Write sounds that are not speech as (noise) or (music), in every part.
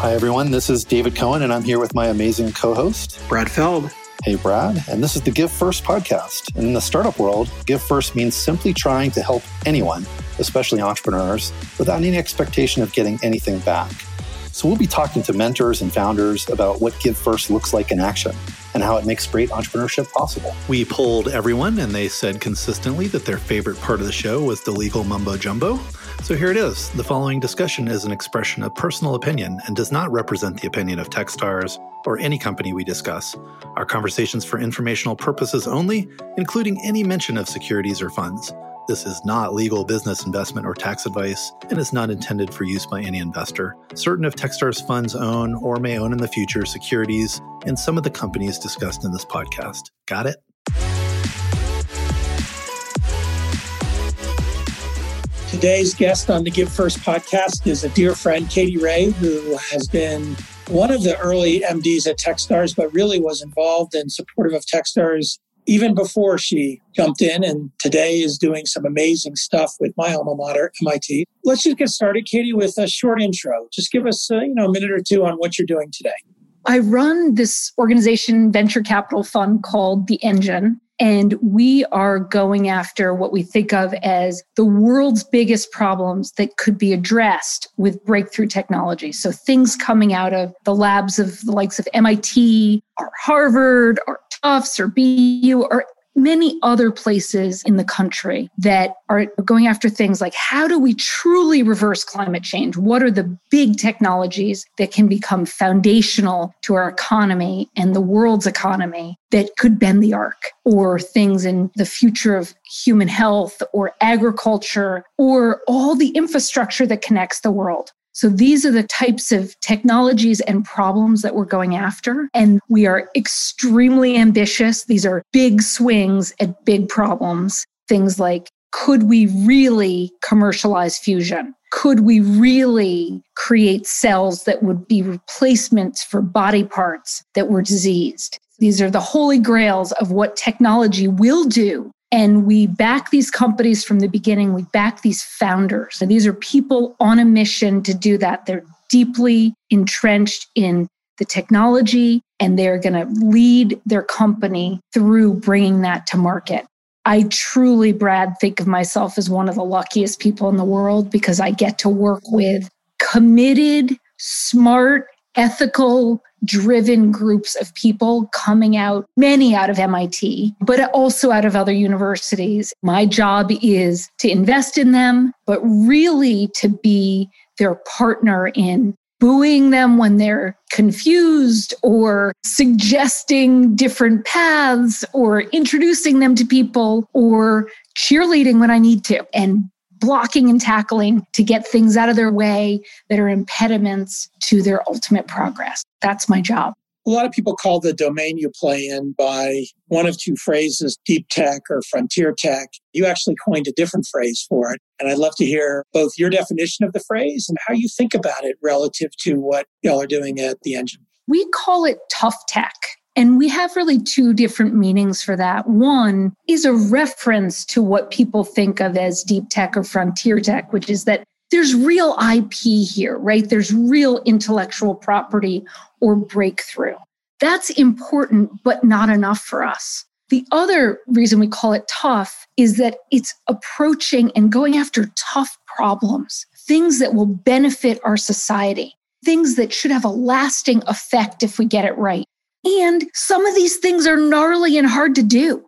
Hi, everyone. This is David Cohen, and I'm here with my amazing co host, Brad Feld. Hey, Brad. And this is the Give First podcast. And in the startup world, Give First means simply trying to help anyone, especially entrepreneurs, without any expectation of getting anything back. So we'll be talking to mentors and founders about what Give First looks like in action and how it makes great entrepreneurship possible. We polled everyone, and they said consistently that their favorite part of the show was the legal mumbo jumbo. So here it is. The following discussion is an expression of personal opinion and does not represent the opinion of Techstars or any company we discuss. Our conversations for informational purposes only, including any mention of securities or funds. This is not legal business investment or tax advice and is not intended for use by any investor. Certain of Techstars funds own or may own in the future securities in some of the companies discussed in this podcast. Got it? Today's guest on the Give First podcast is a dear friend, Katie Rae, who has been one of the early MDs at Techstars, but really was involved and supportive of Techstars even before she jumped in and today is doing some amazing stuff with my alma mater, MIT. Let's just get started, Katie, with a short intro. Just give us, uh, you know, a minute or two on what you're doing today. I run this organization, venture capital fund called The Engine. And we are going after what we think of as the world's biggest problems that could be addressed with breakthrough technology. So things coming out of the labs of the likes of MIT or Harvard or Tufts or BU or many other places in the country that are going after things like how do we truly reverse climate change? What are the big technologies that can become foundational to our economy and the world's economy that could bend the arc? Or things in the future of human health or agriculture or all the infrastructure that connects the world. So these are the types of technologies and problems that we're going after. And we are extremely ambitious. These are big swings at big problems. Things like, could we really commercialize fusion? Could we really create cells that would be replacements for body parts that were diseased? These are the holy grails of what technology will do and we back these companies from the beginning. We back these founders. And these are people on a mission to do that. They're deeply entrenched in the technology and they're going to lead their company through bringing that to market. I truly, Brad, think of myself as one of the luckiest people in the world because I get to work with committed, smart, ethical, driven groups of people coming out, many out of MIT, but also out of other universities. My job is to invest in them, but really to be their partner in buoying them when they're confused or suggesting different paths or introducing them to people or cheerleading when I need to and blocking and tackling to get things out of their way that are impediments to their ultimate progress. That's my job. A lot of people call the domain you play in by one of two phrases, deep tech or frontier tech. You actually coined a different phrase for it. And I'd love to hear both your definition of the phrase and how you think about it relative to what y'all are doing at the engine. We call it tough tech. And we have really two different meanings for that. One is a reference to what people think of as deep tech or frontier tech, which is that there's real IP here, right? There's real intellectual property or breakthrough. That's important, but not enough for us. The other reason we call it tough is that it's approaching and going after tough problems, things that will benefit our society, things that should have a lasting effect if we get it right. And some of these things are gnarly and hard to do.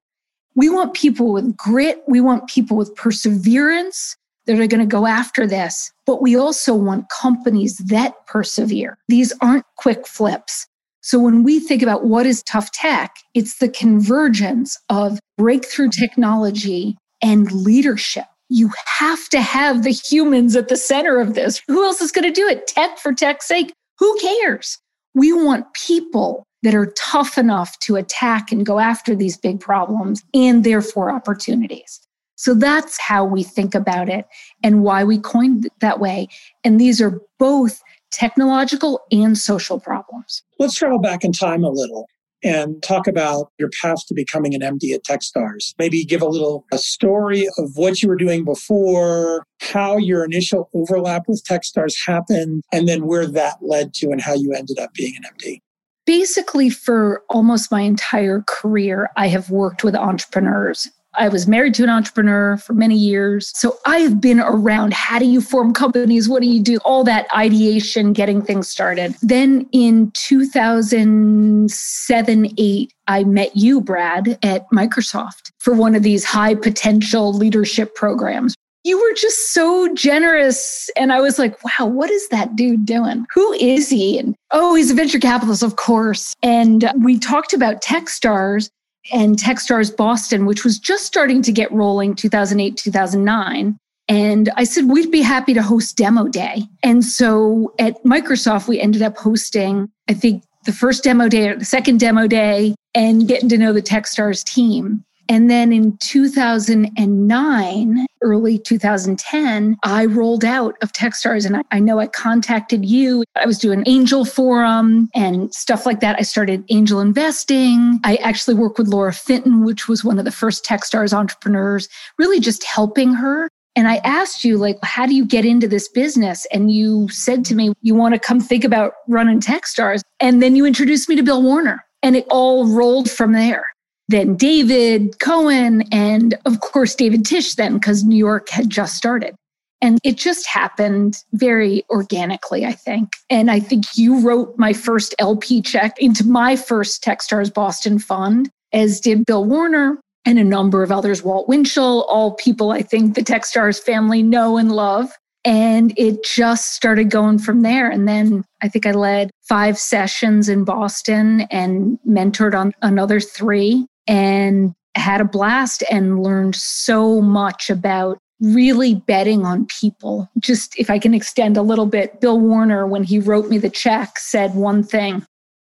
We want people with grit. We want people with perseverance that are going to go after this. But we also want companies that persevere. These aren't quick flips. So when we think about what is tough tech, it's the convergence of breakthrough technology and leadership. You have to have the humans at the center of this. Who else is going to do it? Tech for tech's sake. Who cares? We want people that are tough enough to attack and go after these big problems and therefore opportunities. So that's how we think about it and why we coined it that way. And these are both technological and social problems. Let's travel back in time a little. and talk about your path to becoming an MD at Techstars. Maybe give a little a story of what you were doing before, how your initial overlap with Techstars happened, and then where that led to and how you ended up being an MD. Basically, for almost my entire career, I have worked with entrepreneurs I was married to an entrepreneur for many years. So I've been around how do you form companies? What do you do? All that ideation, getting things started. Then in 2007, 8, I met you, Brad, at Microsoft for one of these high potential leadership programs. You were just so generous. And I was like, wow, what is that dude doing? Who is he? And oh, he's a venture capitalist, of course. And we talked about Techstars and Techstars Boston, which was just starting to get rolling 2008, 2009. And I said, we'd be happy to host demo day. And so at Microsoft, we ended up hosting, I think, the first demo day or the second demo day and getting to know the Techstars team. And then in 2009, early 2010, I rolled out of Techstars and I, I, know I contacted you. I was doing angel forum and stuff like that. I started angel investing. I actually worked with Laura Fitton, which was one of the first Techstars entrepreneurs, really just helping her. And I asked you, like, how do you get into this business? And you said to me, you want to come think about running Techstars. And then you introduced me to Bill Warner. And it all rolled from there then David Cohen, and of course, David Tisch, then, because New York had just started. And it just happened very organically, I think. And I think you wrote my first LP check into my first Techstars Boston fund, as did Bill Warner and a number of others, Walt Winshall, all people I think the Techstars family know and love. And it just started going from there. And then I think I led five sessions in Boston and mentored on another three and had a blast and learned so much about really betting on people. Just if I can extend a little bit, Bill Warner, when he wrote me the check, said one thing. He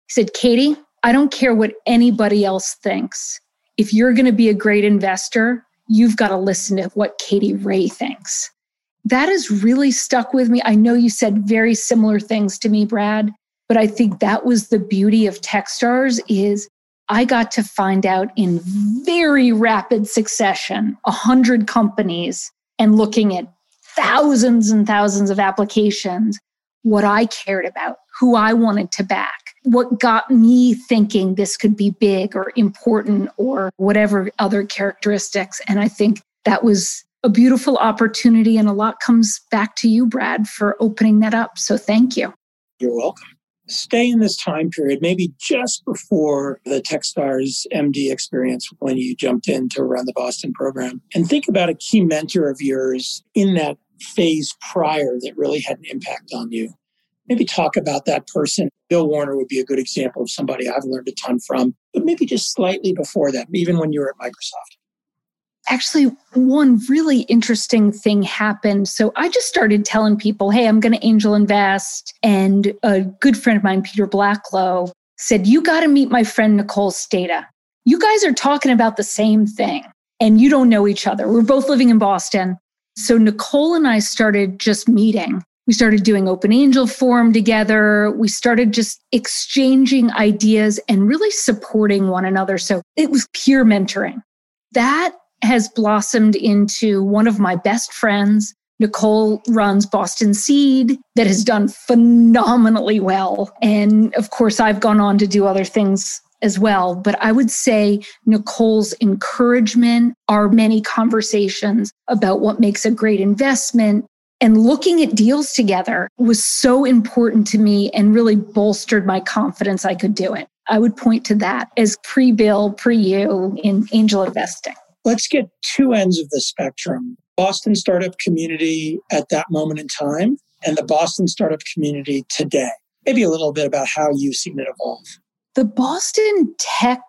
said, Katie, I don't care what anybody else thinks. If you're going to be a great investor, you've got to listen to what Katie Rae thinks. That has really stuck with me. I know you said very similar things to me, Brad, but I think that was the beauty of Techstars is I got to find out in very rapid succession a hundred companies and looking at thousands and thousands of applications what I cared about, who I wanted to back, what got me thinking this could be big or important or whatever other characteristics. And I think that was a beautiful opportunity. And a lot comes back to you, Brad, for opening that up. So thank you. You're welcome stay in this time period, maybe just before the Techstars MD experience when you jumped in to run the Boston program, and think about a key mentor of yours in that phase prior that really had an impact on you. Maybe talk about that person. Bill Warner would be a good example of somebody I've learned a ton from, but maybe just slightly before that, even when you were at Microsoft actually one really interesting thing happened. So I just started telling people, hey, I'm going to angel invest. And a good friend of mine, Peter Blacklow, said, You got to meet my friend Nicole Stata. You guys are talking about the same thing and you don't know each other. We're both living in Boston. So Nicole and I started just meeting. We started doing Open Angel Forum together. We started just exchanging ideas and really supporting one another. So it was peer mentoring. That has blossomed into one of my best friends. Nicole runs Boston Seed that has done phenomenally well. And of course, I've gone on to do other things as well. But I would say Nicole's encouragement, our many conversations about what makes a great investment, and looking at deals together was so important to me and really bolstered my confidence I could do it. I would point to that as pre bill, pre you in angel investing. Let's get two ends of the spectrum Boston startup community at that moment in time and the Boston startup community today. Maybe a little bit about how you've seen it evolve. The Boston tech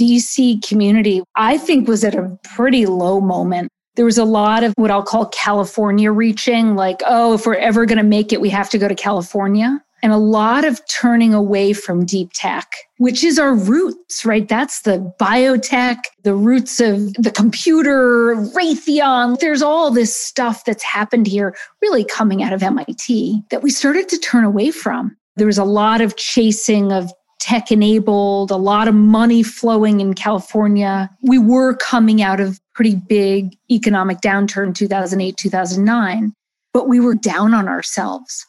VC community, I think, was at a pretty low moment. There was a lot of what I'll call California reaching, like, oh, if we're ever going to make it, we have to go to California and a lot of turning away from deep tech, which is our roots, right? That's the biotech, the roots of the computer, Raytheon. There's all this stuff that's happened here, really coming out of MIT that we started to turn away from. There was a lot of chasing of tech enabled, a lot of money flowing in California. We were coming out of pretty big economic downturn 2008, 2009, but we were down on ourselves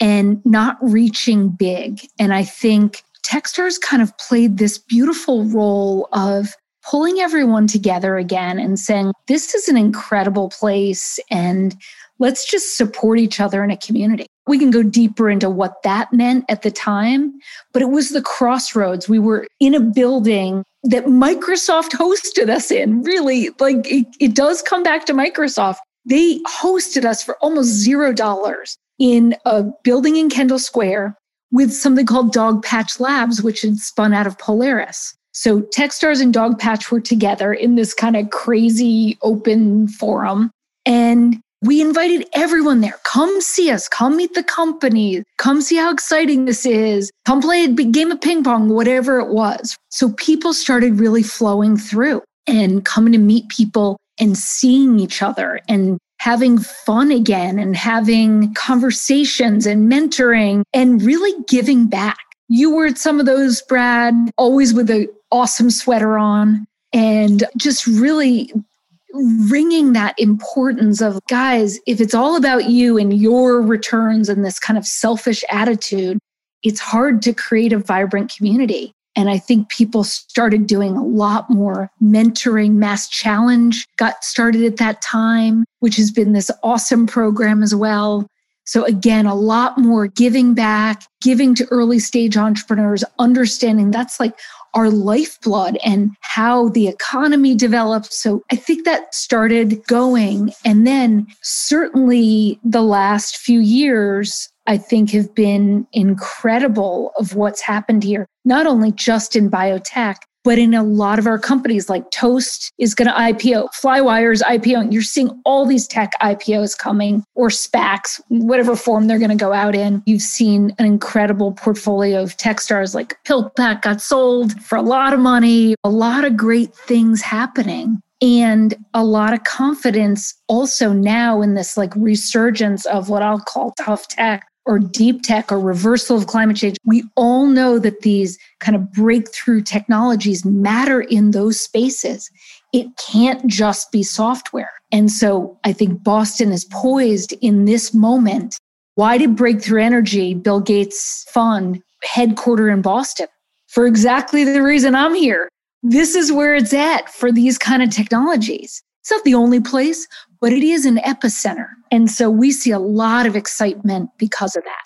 and not reaching big. And I think Techstars kind of played this beautiful role of pulling everyone together again and saying, this is an incredible place and let's just support each other in a community. We can go deeper into what that meant at the time, but it was the crossroads. We were in a building that Microsoft (laughs) hosted us in. Really, like it, it does come back to Microsoft. They hosted us for almost zero dollars in a building in Kendall Square with something called Dogpatch Labs, which had spun out of Polaris. So Techstars and Dogpatch were together in this kind of crazy open forum. And we invited everyone there. Come see us. Come meet the company. Come see how exciting this is. Come play a game of ping pong, whatever it was. So people started really flowing through and coming to meet people and seeing each other and having fun again and having conversations and mentoring and really giving back. You were some of those, Brad, always with an awesome sweater on and just really ringing that importance of guys, if it's all about you and your returns and this kind of selfish attitude, it's hard to create a vibrant community. And I think people started doing a lot more mentoring. Mass Challenge got started at that time, which has been this awesome program as well. So, again, a lot more giving back, giving to early stage entrepreneurs, understanding that's like our lifeblood and how the economy develops. So I think that started going. And then certainly the last few years, I think have been incredible of what's happened here, not only just in biotech, but in a lot of our companies like Toast is going to IPO, Flywire's IPO. You're seeing all these tech IPOs coming or SPACs, whatever form they're going to go out in. You've seen an incredible portfolio of tech stars like PillPack got sold for a lot of money, a lot of great things happening and a lot of confidence also now in this like resurgence of what I'll call tough tech or deep tech or reversal of climate change, we all know that these kind of breakthrough technologies matter in those spaces. It can't just be software. And so I think Boston is poised in this moment. Why did Breakthrough Energy, Bill Gates fund, headquarter in Boston? For exactly the reason I'm here. This is where it's at for these kind of technologies. It's not the only place, but it is an epicenter. And so we see a lot of excitement because of that.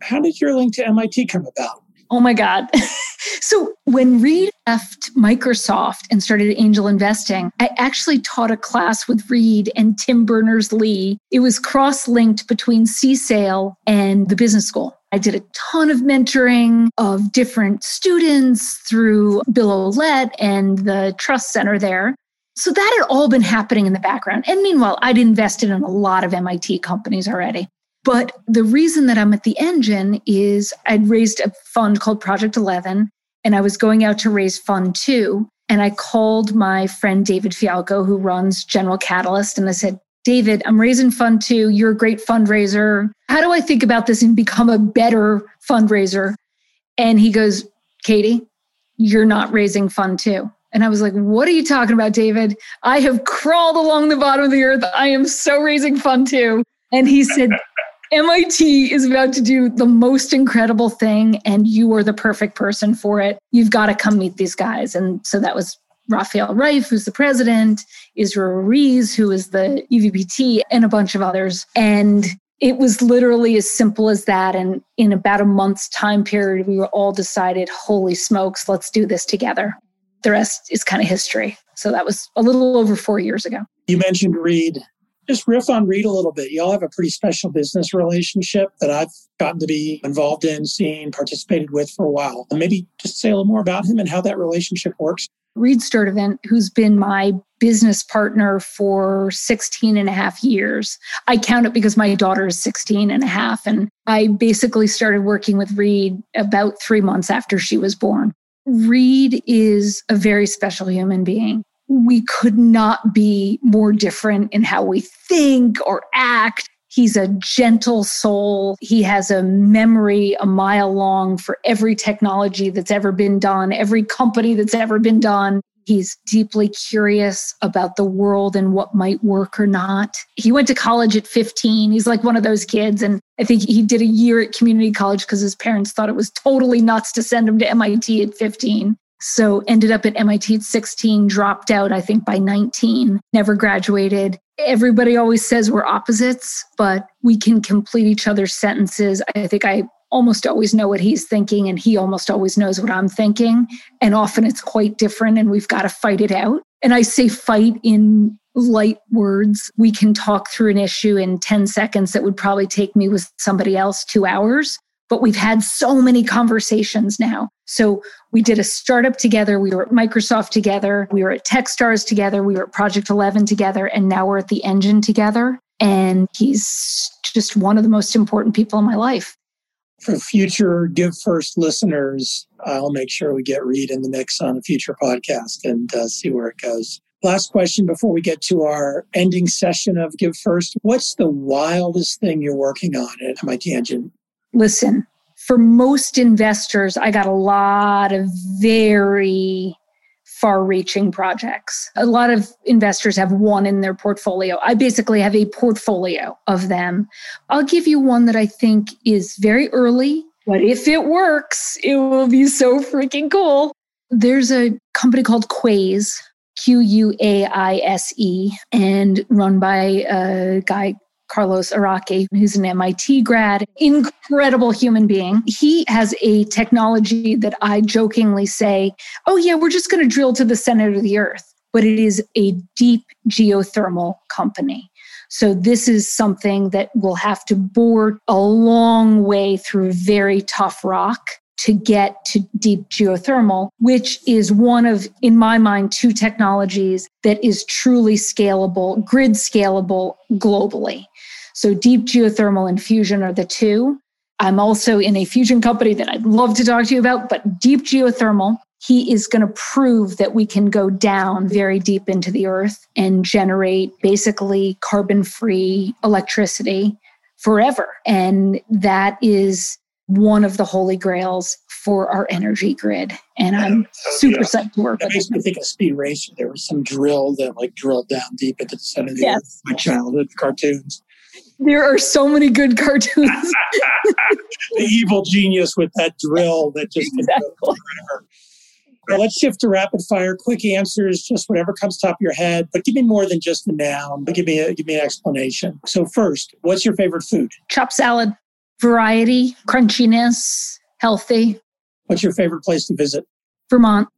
How did your link to MIT come about? Oh my God. (laughs) so when Reed left Microsoft and started angel investing, I actually taught a class with Reed and Tim Berners Lee. It was cross linked between CSAIL and the business school. I did a ton of mentoring of different students through Bill Aulet and the Trust Center there. So that had all been happening in the background. And meanwhile, I'd invested in a lot of MIT companies already. But the reason that I'm at the engine is I'd raised a fund called Project 11, and I was going out to raise fund two. And I called my friend David Fialkow, who runs General Catalyst, and I said, David, I'm raising fund two. You're a great fundraiser. How do I think about this and become a better fundraiser? And he goes, Katie, you're not raising fund two. And I was like, What are you talking about, David? I have crawled along the bottom of the earth. I am so raising fun too. And he said, (laughs) MIT is about to do the most incredible thing, and you are the perfect person for it. You've got to come meet these guys. And so that was Rafael Reif, who's the president, Israel Ruiz, who is the EVPT, and a bunch of others. And it was literally as simple as that. And in about a month's time period, we were all decided, holy smokes, let's do this together the rest is kind of history. So that was a little over four years ago. You mentioned Reed. Just riff on Reed a little bit. Y'all have a pretty special business relationship that I've gotten to be involved in, seen, participated with for a while. Maybe just say a little more about him and how that relationship works. Reed Sturdivant, who's been my business partner for 16 and a half years. I count it because my daughter is 16 and a half. And I basically started working with Reed about three months after she was born. Reed is a very special human being. We could not be more different in how we think or act. He's a gentle soul. He has a memory a mile long for every technology that's ever been done, every company that's ever been done. He's deeply curious about the world and what might work or not. He went to college at 15. He's like one of those kids. And I think he did a year at community college because his parents thought it was totally nuts to send him to MIT at 15. So ended up at MIT at 16, dropped out, I think, by 19, never graduated. Everybody always says we're opposites, but we can complete each other's sentences. I think I almost always know what he's thinking and he almost always knows what I'm thinking. And often it's quite different and we've got to fight it out. And I say fight in light words. We can talk through an issue in 10 seconds that would probably take me with somebody else two hours. But we've had so many conversations now. So we did a startup together. We were at Microsoft together. We were at Techstars together. We were at Project 11 together. And now we're at the engine together. And he's just one of the most important people in my life for future Give First listeners, I'll make sure we get Reed in the mix on a future podcast and uh, see where it goes. Last question before we get to our ending session of Give First. What's the wildest thing you're working on at MIT Engine? Listen, for most investors, I got a lot of very far reaching projects. A lot of investors have one in their portfolio. I basically have a portfolio of them. I'll give you one that I think is very early, but if it works, it will be so freaking cool. There's a company called Quaise, Q U A I S E, and run by a guy Carlos Araque, who's an MIT grad, incredible human being. He has a technology that I jokingly say, oh, yeah, we're just going to drill to the center of the earth. But it is a deep geothermal company. So this is something that will have to bore a long way through very tough rock to get to deep geothermal, which is one of, in my mind, two technologies that is truly scalable, grid scalable globally. So deep geothermal and fusion are the two. I'm also in a fusion company that I'd love to talk to you about, but deep geothermal, he is going to prove that we can go down very deep into the earth and generate basically carbon free electricity forever. And that is one of the holy grails for our energy grid. And I'm super yeah. psyched to work that makes me think of Speed Racer. There was some drill that like drilled down deep into the center of the yes. earth. My childhood cartoons. There are so many good cartoons. (laughs) (laughs) the evil genius with that drill that just exactly. forever. Let's shift to rapid fire, quick answers, just whatever comes top of your head. But give me more than just a noun. But give me a, give me an explanation. So first, what's your favorite food? Chop salad, variety, crunchiness, healthy. What's your favorite place to visit? Vermont.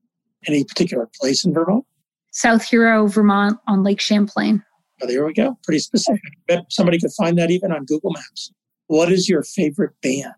Any particular place in Vermont? South Hero, Vermont, on Lake Champlain. Oh, there we go. Pretty specific. I Bet somebody could find that even on Google Maps. What is your favorite band?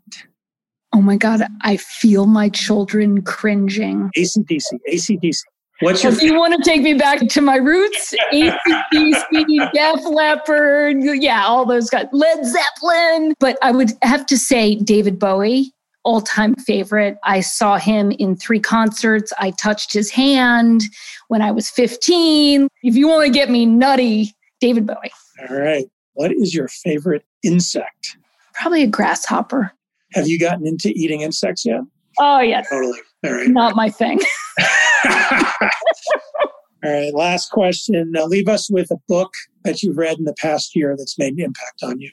Oh my God, I feel my children cringing. ACDC, ACDC. What's your? If you want to take me back to my roots, (laughs) ACDC, Def Leppard, yeah, all those guys, Led Zeppelin. But I would have to say David Bowie, all time favorite. I saw him in three concerts. I touched his hand when I was 15. If you want to get me nutty, David Bowie. All right. What is your favorite insect? Probably a grasshopper. Have you gotten into eating insects yet? Oh, yeah. Totally. All right. Not my thing. (laughs) (laughs) All right. Last question. Now, leave us with a book that you've read in the past year that's made an impact on you.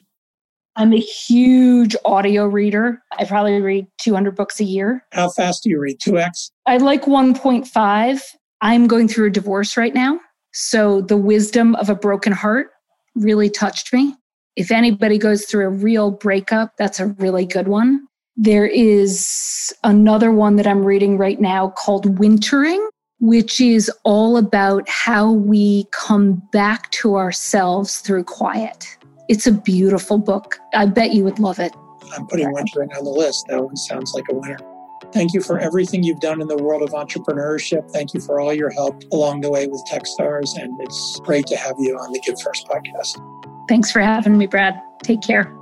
I'm a huge audio reader. I probably read 200 books a year. How fast do you read? 2x? I like 1.5. I'm going through a divorce right now. So the wisdom of a broken heart really touched me. If anybody goes through a real breakup, that's a really good one. There is another one that I'm reading right now called Wintering, which is all about how we come back to ourselves through quiet. It's a beautiful book. I bet you would love it. I'm putting Wintering on the list. That one sounds like a winner. Thank you for everything you've done in the world of entrepreneurship. Thank you for all your help along the way with Techstars. And it's great to have you on the Give First podcast. Thanks for having me, Brad. Take care.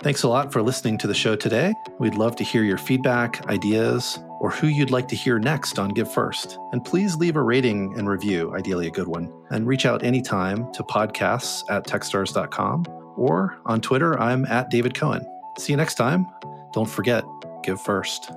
Thanks a lot for listening to the show today. We'd love to hear your feedback, ideas, or who you'd like to hear next on Give First. And please leave a rating and review, ideally a good one. And reach out anytime to podcasts at techstars.com or on Twitter, I'm at David Cohen. See you next time. Don't forget, give first.